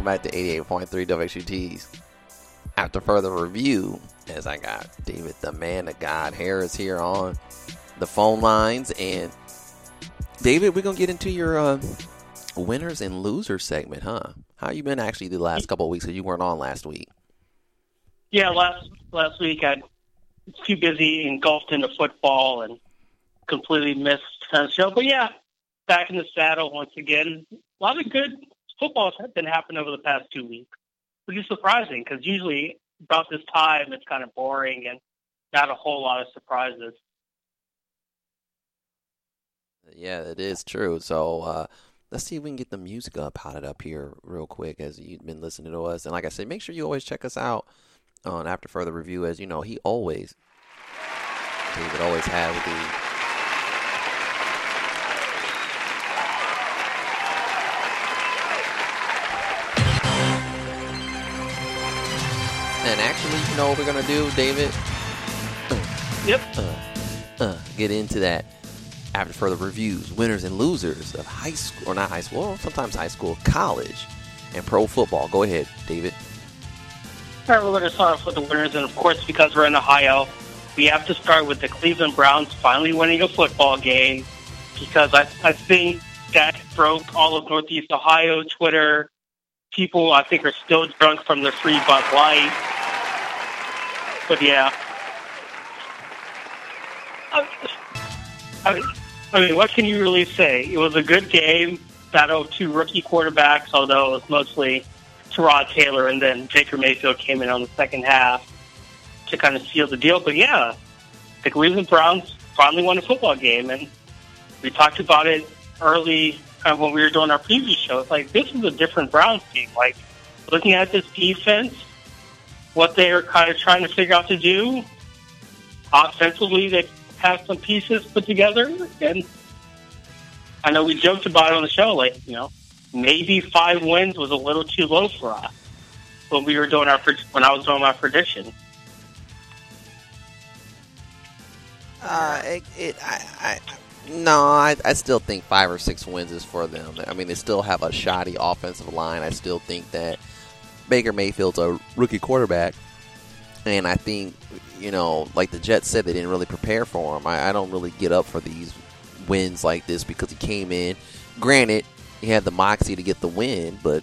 Welcome back to 88.3 WXUTs. After further review, as I got David the Man of God Harris here on the phone lines, and David, we're gonna get into your uh, winners and losers segment, huh? How you been actually the last couple of weeks? Because you weren't on last week. Yeah, last last week I was too busy engulfed into football and completely missed the show. But yeah, back in the saddle once again. A lot of good football has been happening over the past two weeks, which is surprising because usually about this time it's kind of boring and not a whole lot of surprises. Yeah, it is true. So uh, let's see if we can get the music up, potted up here real quick as you've been listening to us. And like I said, make sure you always check us out on After Further Review. As you know, he always, David always have the you know what we're gonna do, David? Yep. Uh, uh, get into that after further reviews, winners and losers of high school, or not high school, sometimes high school, college, and pro football. Go ahead, David. All right, we're going to start off with the winners, and of course, because we're in Ohio, we have to start with the Cleveland Browns finally winning a football game, because I, I think that broke all of Northeast Ohio Twitter. People, I think, are still drunk from their free Bud Light. But yeah. I, I, I mean, what can you really say? It was a good game. Battle of two rookie quarterbacks, although it was mostly Tyrod Taylor and then Baker Mayfield came in on the second half to kind of seal the deal. But yeah, the Cleveland Browns finally won a football game, and we talked about it early uh, when we were doing our preview show. It's like this is a different Browns team. Like looking at this defense, what they are kind of trying to figure out to do. Offensively, they have some pieces put together, and I know we joked about it on the show, like you know, maybe five wins was a little too low for us when we were doing our when I was doing my prediction. Uh, it, it I, I, no, I, I still think five or six wins is for them. I mean, they still have a shoddy offensive line. I still think that Baker Mayfield's a rookie quarterback, and I think you know, like the Jets said, they didn't really prepare for him. I, I don't really get up for these wins like this because he came in. Granted, he had the moxie to get the win, but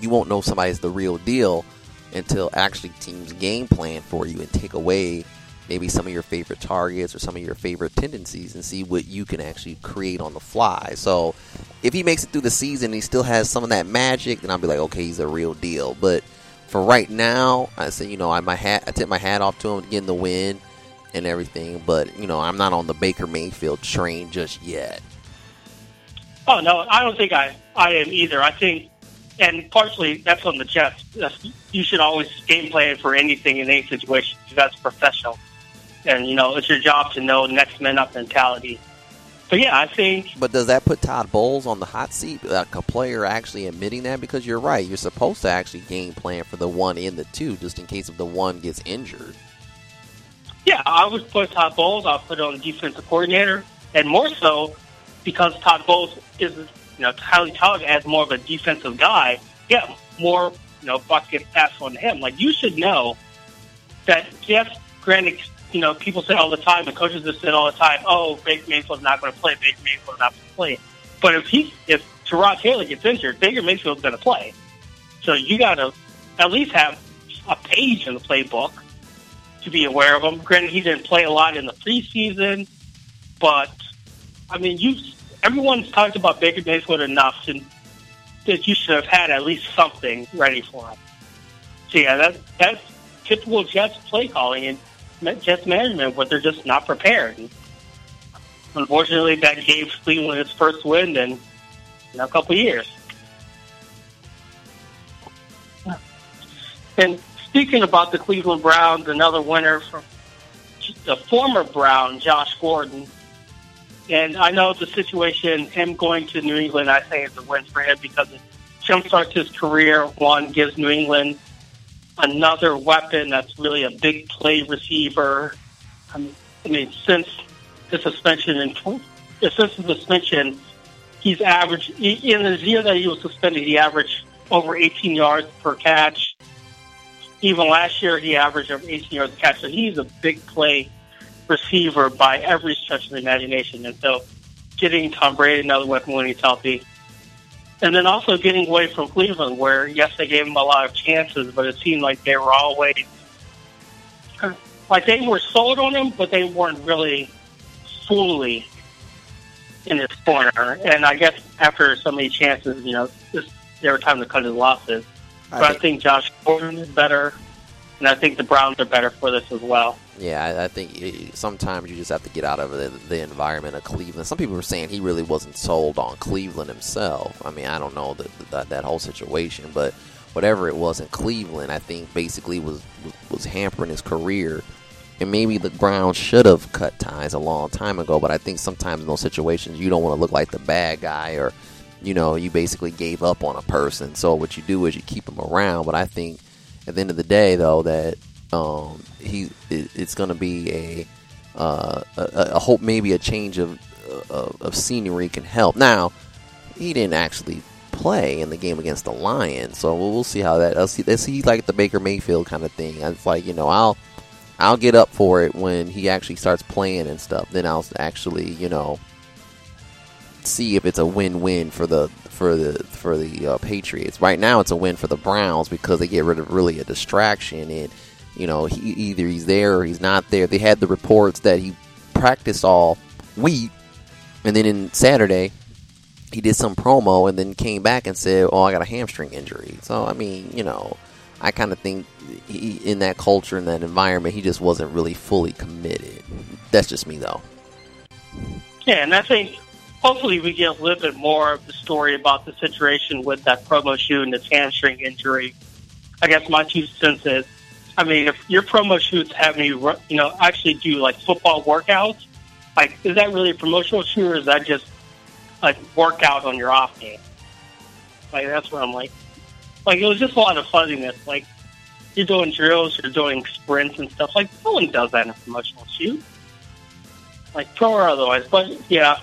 you won't know somebody's the real deal until actually teams game plan for you and take away maybe some of your favorite targets or some of your favorite tendencies and see what you can actually create on the fly. So if he makes it through the season and he still has some of that magic, then I'll be like, okay, he's a real deal. But for right now, I say, you know, I my hat, I tip my hat off to him getting the win and everything. But you know, I'm not on the Baker Mayfield train just yet. Oh no, I don't think I I am either. I think, and partially that's on the Jets. You should always game plan for anything in any situation that's professional and you know it's your job to know next man up mentality. But yeah, I think. But does that put Todd Bowles on the hot seat? Like a player actually admitting that because you're right, you're supposed to actually game plan for the one in the two, just in case if the one gets injured. Yeah, I would put Todd Bowles. I'll put on the defensive coordinator, and more so because Todd Bowles is you know highly touted as more of a defensive guy. Yeah, more you know bucks get passed on to him. Like you should know that yes, granted you know, people say all the time, the coaches have said all the time, "Oh, Baker Mayfield's not going to play. Baker Mayfield's not going to play." But if he, if Tyrod Taylor gets injured, Baker Mayfield's going to play. So you got to at least have a page in the playbook to be aware of him. Granted, he didn't play a lot in the preseason, but I mean, you everyone's talked about Baker Mayfield enough to, that you should have had at least something ready for him. So yeah, that that's typical Jets play calling and Jets management, but they're just not prepared. Unfortunately, that gave Cleveland its first win in, in a couple years. And speaking about the Cleveland Browns, another winner from the former Brown, Josh Gordon. And I know the situation, him going to New England, I say is a win for him because it jumpstarts his career. One, gives New England another weapon that's really a big play receiver. I mean, since the suspension in since the suspension, he's averaged in the year that he was suspended, he averaged over 18 yards per catch. Even last year, he averaged over 18 yards per catch. So he's a big play receiver by every stretch of the imagination. And so, getting Tom Brady another weapon when he's healthy, and then also getting away from Cleveland, where yes, they gave him a lot of chances, but it seemed like they were always like they were sold on him, but they weren't really fully in his corner. And I guess after so many chances, you know, this, there were time to cut his losses. But I think Josh Gordon is better, and I think the Browns are better for this as well. Yeah, I, I think sometimes you just have to get out of the, the, environment of Cleveland. Some people were saying he really wasn't sold on Cleveland himself. I mean, I don't know that that, that whole situation, but whatever it was in Cleveland, I think basically was was hampering his career. And maybe the Browns should have cut ties a long time ago, but I think sometimes in those situations you don't want to look like the bad guy or you know, you basically gave up on a person. So what you do is you keep them around. But I think at the end of the day, though, that um, he it, it's going to be a, uh, a, a hope maybe a change of, of, of scenery can help. Now he didn't actually play in the game against the Lions, so we'll, we'll see how that. I'll see, let's see like the Baker Mayfield kind of thing. It's like you know I'll I'll get up for it when he actually starts playing and stuff. Then I'll actually you know see if it's a win-win for the for the for the uh, Patriots. Right now, it's a win for the Browns because they get rid of really a distraction, and you know he, either he's there or he's not there. They had the reports that he practiced all week, and then in Saturday he did some promo and then came back and said, "Oh, I got a hamstring injury." So I mean, you know, I kind of think he, in that culture in that environment, he just wasn't really fully committed. That's just me, though. Yeah, and I think hopefully we get a little bit more of the story about the situation with that promo shoot and his hamstring injury. I guess my two cents is, I mean, if your promo shoots have you, you know, actually do like football workouts, like, is that really a promotional shoot or is that just like workout on your off game? Like, that's where I'm like, like, it was just a lot of fuzziness. Like, you're doing drills, you're doing sprints and stuff. Like, no one does that in a promotional shoot. Like, pro or otherwise. But, yeah,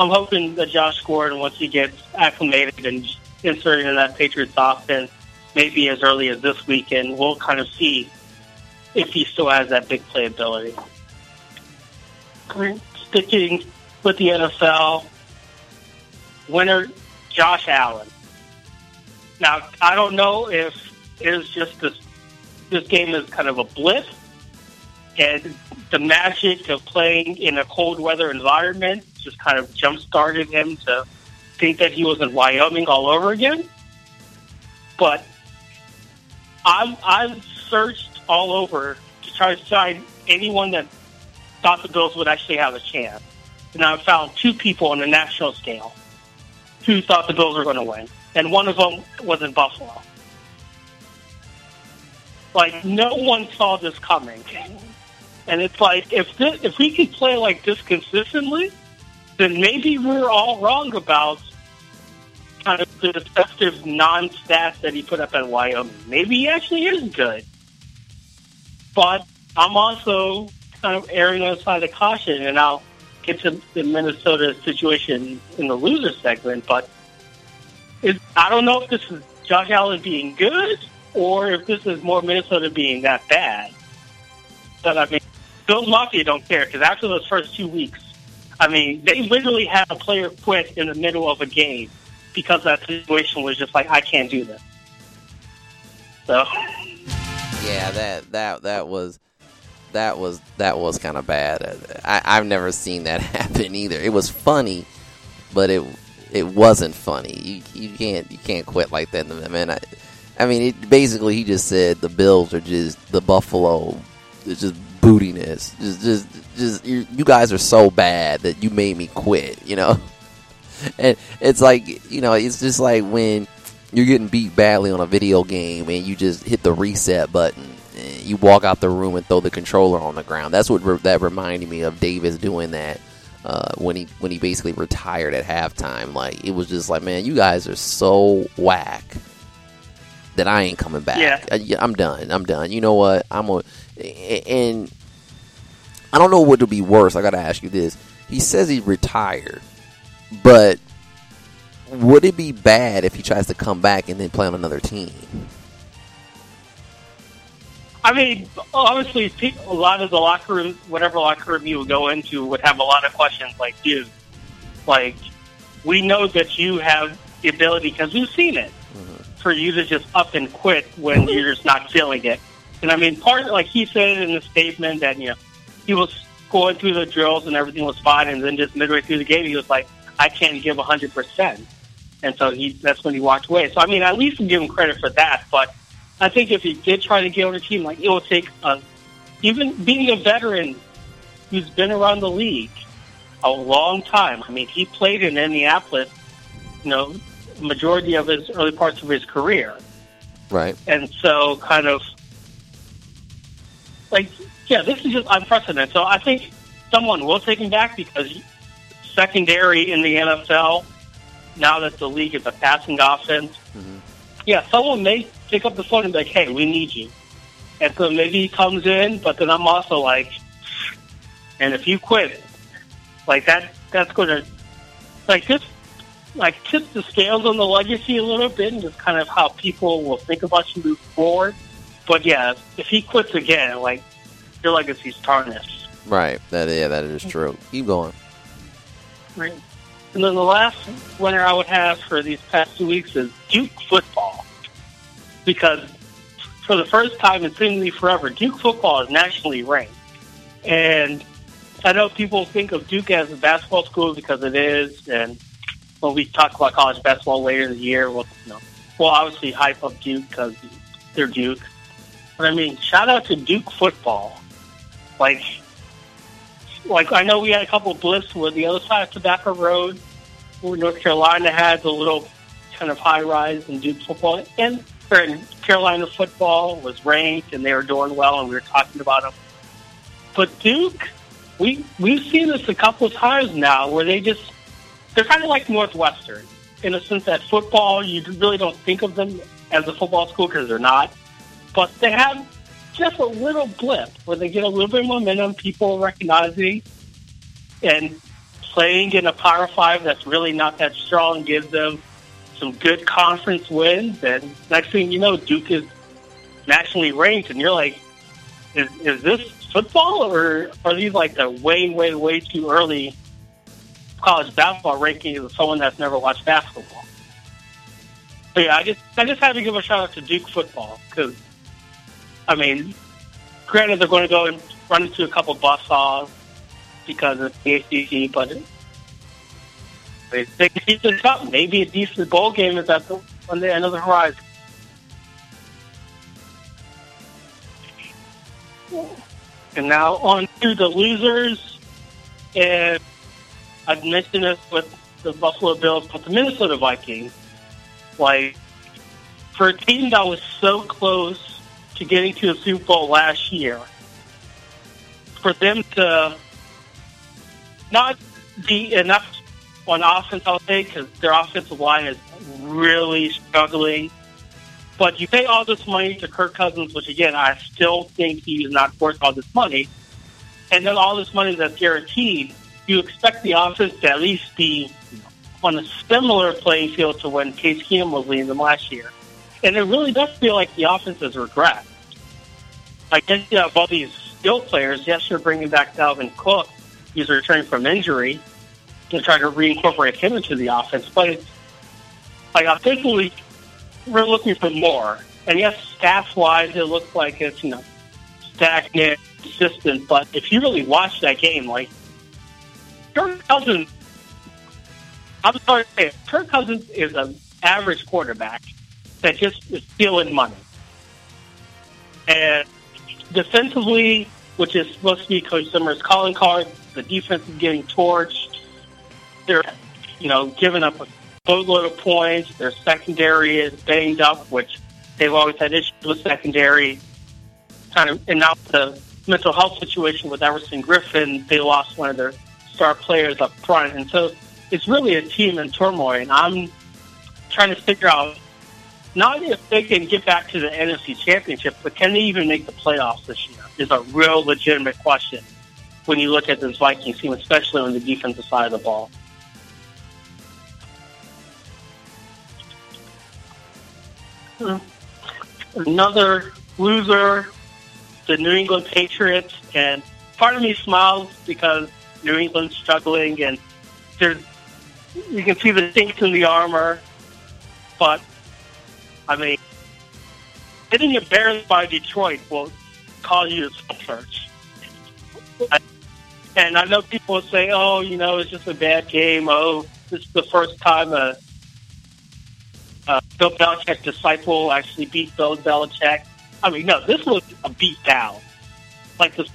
I'm hoping that Josh Gordon, once he gets acclimated and inserted in that Patriots offense, maybe as early as this weekend, we'll kind of see if he still has that big play playability. Sticking with the NFL, winner Josh Allen. Now, I don't know if it's just this this game is kind of a blip, and the magic of playing in a cold weather environment just kind of jump started him to think that he was in Wyoming all over again. But I've, I've searched all over to try to find anyone that thought the Bills would actually have a chance. And I found two people on the national scale who thought the Bills were going to win. And one of them was in Buffalo. Like, no one saw this coming. And it's like, if this, if we could play like this consistently, then maybe we're all wrong about kind of the deceptive non-stats that he put up at Wyoming. Maybe he actually is good. But I'm also kind of erring on the side of caution, and I'll get to the Minnesota situation in the loser segment. But I don't know if this is Josh Allen being good or if this is more Minnesota being that bad. But I mean, Bill Mafia don't care because after those first two weeks, I mean, they literally had a player quit in the middle of a game because that situation was just like, I can't do this. So. Yeah, that that that was that was that was kind of bad. I, I've never seen that happen either. It was funny, but it it wasn't funny. You you can't you can't quit like that. In the man, I, I mean, it, basically he just said the Bills are just the Buffalo, it's just bootiness. Just just just you, you guys are so bad that you made me quit. You know, and it's like you know it's just like when you're getting beat badly on a video game and you just hit the reset button And you walk out the room and throw the controller on the ground. That's what re- that reminded me of Davis doing that uh, when he when he basically retired at halftime. Like it was just like, man, you guys are so whack that I ain't coming back. Yeah. I, am done. I'm done. You know what? I'm a and I don't know what would be worse. I got to ask you this. He says he retired, but would it be bad if he tries to come back and then play on another team? I mean, obviously, a lot of the locker room, whatever locker room you would go into, would have a lot of questions like, dude, like, we know that you have the ability, because we've seen it, mm-hmm. for you to just up and quit when you're just not feeling it. And I mean, part, like he said in the statement that, you know, he was going through the drills and everything was fine, and then just midway through the game, he was like, I can't give 100%. And so he, that's when he walked away. So, I mean, at least we give him credit for that, but I think if he did try to get on a team, like it will take a, even being a veteran who's been around the league a long time. I mean, he played in Indianapolis, you know, majority of his early parts of his career. Right. And so, kind of, like, yeah, this is just unprecedented. So I think someone will take him back because secondary in the NFL, now that the league is a passing offense, mm-hmm. yeah, someone may pick up the phone and be like, hey, we need you. And so maybe he comes in, but then I'm also like, and if you quit, like that, that's going to, like just, like tip the scales on the legacy a little bit and just kind of how people will think about you move forward. But yeah, if he quits again, like your legacy's tarnished. Right. That yeah, that is true. Keep going. Right. And then the last winner I would have for these past two weeks is Duke football because for the first time in seemingly forever, Duke football is nationally ranked. And I know people think of Duke as a basketball school because it is, and when we talk about college basketball later in the year, we'll, you know, we'll obviously hype up Duke because they're Duke. But I mean, shout out to Duke football. Like, like I know we had a couple of blips where the other side of Tobacco Road, where North Carolina had the little kind of high rise in Duke football, and Carolina football was ranked and they were doing well, and we were talking about them. But Duke, we we've seen this a couple of times now, where they just they're kind of like Northwestern in the sense that football you really don't think of them as a football school because they're not, but they have just a little blip where they get a little bit of momentum, people recognizing, and playing in a Power Five that's really not that strong gives them some good conference wins, and next thing you know, Duke is nationally ranked, and you're like, is, is this football, or are these like the way, way, way too early college basketball rankings of someone that's never watched basketball? But yeah, I just I just had to give a shout out to Duke football because, I mean, granted they're going to go and run into a couple bus saws because of the ACC, but they keep this up. Maybe a decent bowl game is at the, on the end of the horizon. And now on to the losers. And I've mentioned this with the Buffalo Bills, but the Minnesota Vikings, like, for a team that was so close to getting to the Super Bowl last year, for them to not be enough on offense, I'll say, because their offensive line is really struggling. But you pay all this money to Kirk Cousins, which again, I still think he is not worth all this money. And then all this money that's guaranteed, you expect the offense to at least be on a similar playing field to when Case Keenum was leading them last year. And it really does feel like the offense has regressed. I guess all these skill players. Yes, you're bringing back Dalvin Cook. He's returning from injury to try to reincorporate him into the offense. But like offensively, we're looking for more. And yes, stats wise, it looks like it's you know stagnant consistent. But if you really watch that game, like Kirk Cousins, I'm sorry to say, it, Kirk Cousins is an average quarterback that just is stealing money. And defensively, which is supposed to be Coach Zimmer's calling card, the defense is getting torched. They're, you know, giving up a boatload of points. Their secondary is banged up, which they've always had issues with secondary. Kind of, and now the mental health situation with Everson Griffen, they lost one of their star players up front, and so it's really a team in turmoil. And I'm trying to figure out not only if they can get back to the NFC Championship, but can they even make the playoffs this year? Is a real legitimate question when you look at this Vikings team, especially on the defensive side of the ball. Another loser, the New England Patriots, and part of me smiles because New England's struggling and there's you can see the sinks in the armor, but I mean, getting embarrassed by Detroit will cause you to search. And I know people say, "Oh, you know, it's just a bad game. Oh, this is the first time a, a Bill Belichick disciple actually beat Bill Belichick." I mean, no, this was a beat down. Like the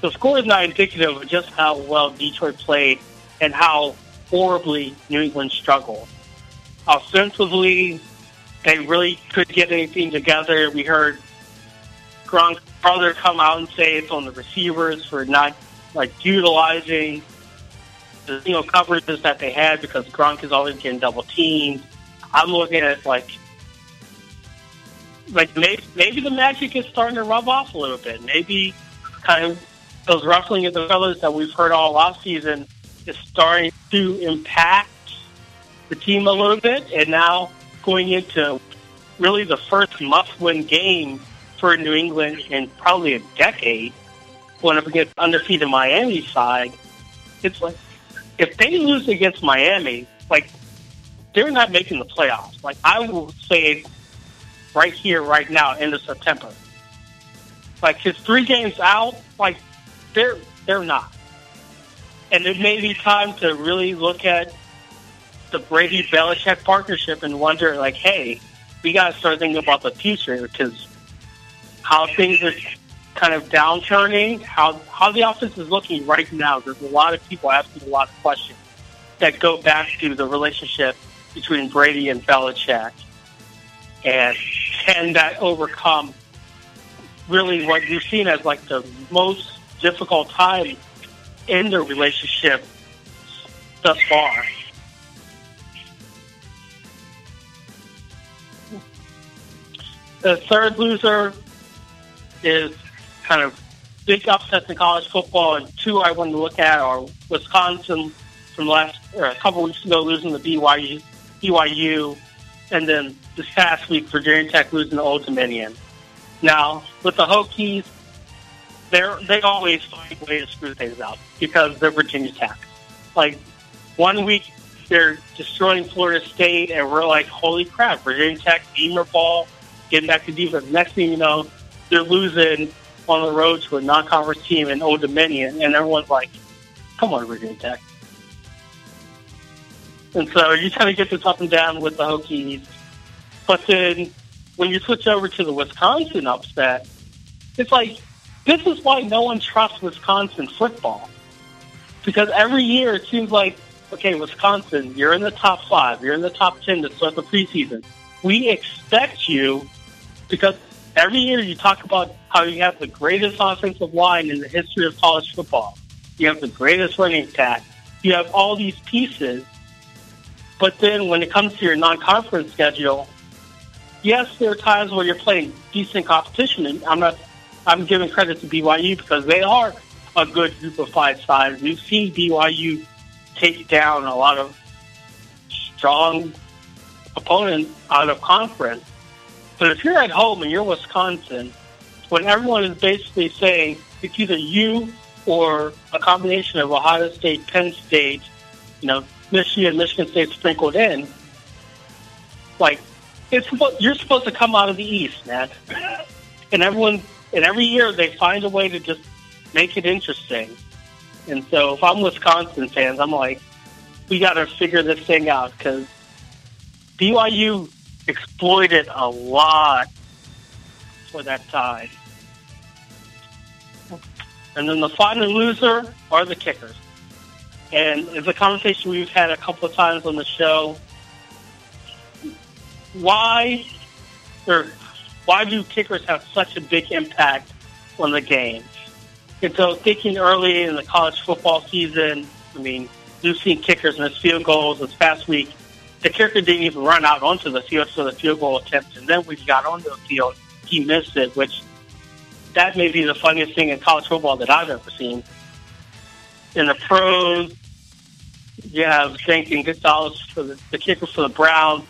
the score is not indicative of just how well Detroit played and how horribly New England struggled. Offensively, they really couldn't get anything together. We heard Gronk's brother come out and say it's on the receivers for not like utilizing the you know coverages that they had because Gronk is always getting double teamed. I'm looking at like like maybe, maybe the magic is starting to rub off a little bit. Maybe kind of those ruffling of the feathers that we've heard all off season is starting to impact the team a little bit. And now going into really the first must-win game for New England in probably a decade, going up against undefeated Miami side, it's like if they lose against Miami, like they're not making the playoffs. Like I will say right here, right now, end of September. Like his three games out, like they're they're not. And it may be time to really look at the Brady Belichick partnership and wonder, like, hey, we got to start thinking about the future because how things are kind of downturning, how how the offense is looking right now. There's a lot of people asking a lot of questions that go back to the relationship between Brady and Belichick, and can that overcome really what you've seen as like the most difficult time in their relationship thus far? The third loser is kind of big upsets in college football, and two I wanted to look at are Wisconsin from last or a couple weeks ago losing the BYU, BYU, and then this past week Virginia Tech losing to Old Dominion. Now with the Hokies, they're they always find a way to screw things up because they're Virginia Tech. Like one week they're destroying Florida State, and we're like, holy crap, Virginia Tech, Beamer ball, getting back to defense. Next thing you know, they're losing on the road to a non-conference team in Old Dominion, and everyone's like, come on, Virginia Tech. And so you kind of get this up and down with the Hokies. But then when you switch over to the Wisconsin upset, it's like, this is why no one trusts Wisconsin football. Because every year it seems like, okay, Wisconsin, you're in the top five, you're in the top 10 to start the preseason. We expect you because every year you talk about how you have the greatest offensive line in the history of college football. You have the greatest running attack. You have all these pieces. But then when it comes to your non-conference schedule, yes, there are times where you're playing decent competition, and I'm not. I'm giving credit to BYU because they are a good group of five sides. We've seen BYU take down a lot of strong opponents out of conference. But if you're at home and you're Wisconsin, when everyone is basically saying it's either you or a combination of Ohio State, Penn State, you know, Michigan, Michigan State sprinkled in, like it's you're supposed to come out of the East, man. And everyone and every year they find a way to just make it interesting. And so, if I'm Wisconsin fans, I'm like, we got to figure this thing out because BYU exploited a lot for that tie. And then the final loser are the kickers. And it's a conversation we've had a couple of times on the show. Why, or why do kickers have such a big impact on the game? And so, thinking early in the college football season, I mean, you've seen kickers miss field goals this past week. The kicker didn't even run out onto the field for the field goal attempt, and then when he got onto the field, he missed it, which that may be the funniest thing in college football that I've ever seen. In the pros, you have Jenkins Gonzalez for the, the kicker for the Browns,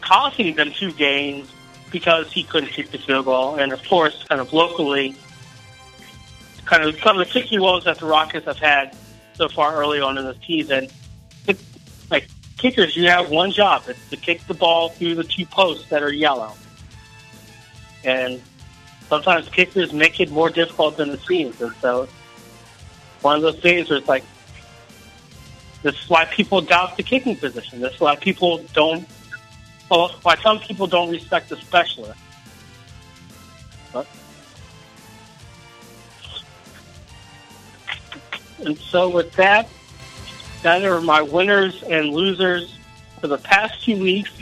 costing them two games because he couldn't kick the field goal. And of course, kind of locally, kind of some of the kicking woes that the Rockets have had so far early on in the season. Like kickers, you have one job: it's to kick the ball through the two posts that are yellow. And sometimes kickers make it more difficult than it seems, and so one of those things where it's like this is why people doubt the kicking position. This is why people don't. Well, why some people don't respect the specialist. And so with that, that are my winners and losers for the past two weeks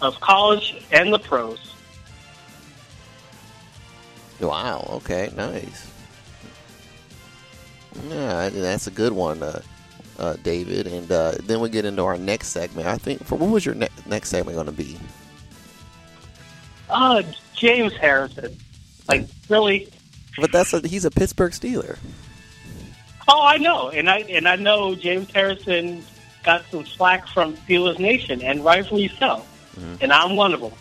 of college and the pros. Wow. Okay. Nice. Yeah, that's a good one, uh, uh, David. And uh, then we get into our next segment. I think. For what was your ne- next segment going to be? Uh, James Harrison. Like really? But that's a, he's a Pittsburgh Steeler. Oh, I know, and I and I know James Harrison got some slack from Steelers Nation, and rightfully so. Mm-hmm. And I'm one of them.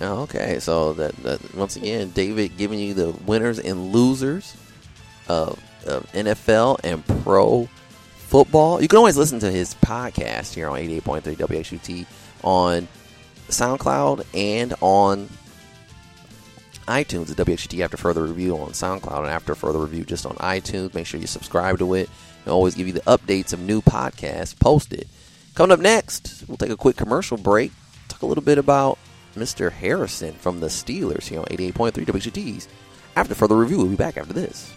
Oh, okay, so that, that once again, David giving you the winners and losers of, of NFL and pro football. You can always listen to his podcast here on 88.3 WXUT on SoundCloud and on iTunes. The WXUT After Further Review on SoundCloud and After Further Review just on iTunes. Make sure you subscribe to it and always give you the updates of new podcasts posted. Coming up next, we'll take a quick commercial break. Talk a little bit about Mr. Harrison from the Steelers here on 88.3 WXUT's. After further review, we'll be back after this.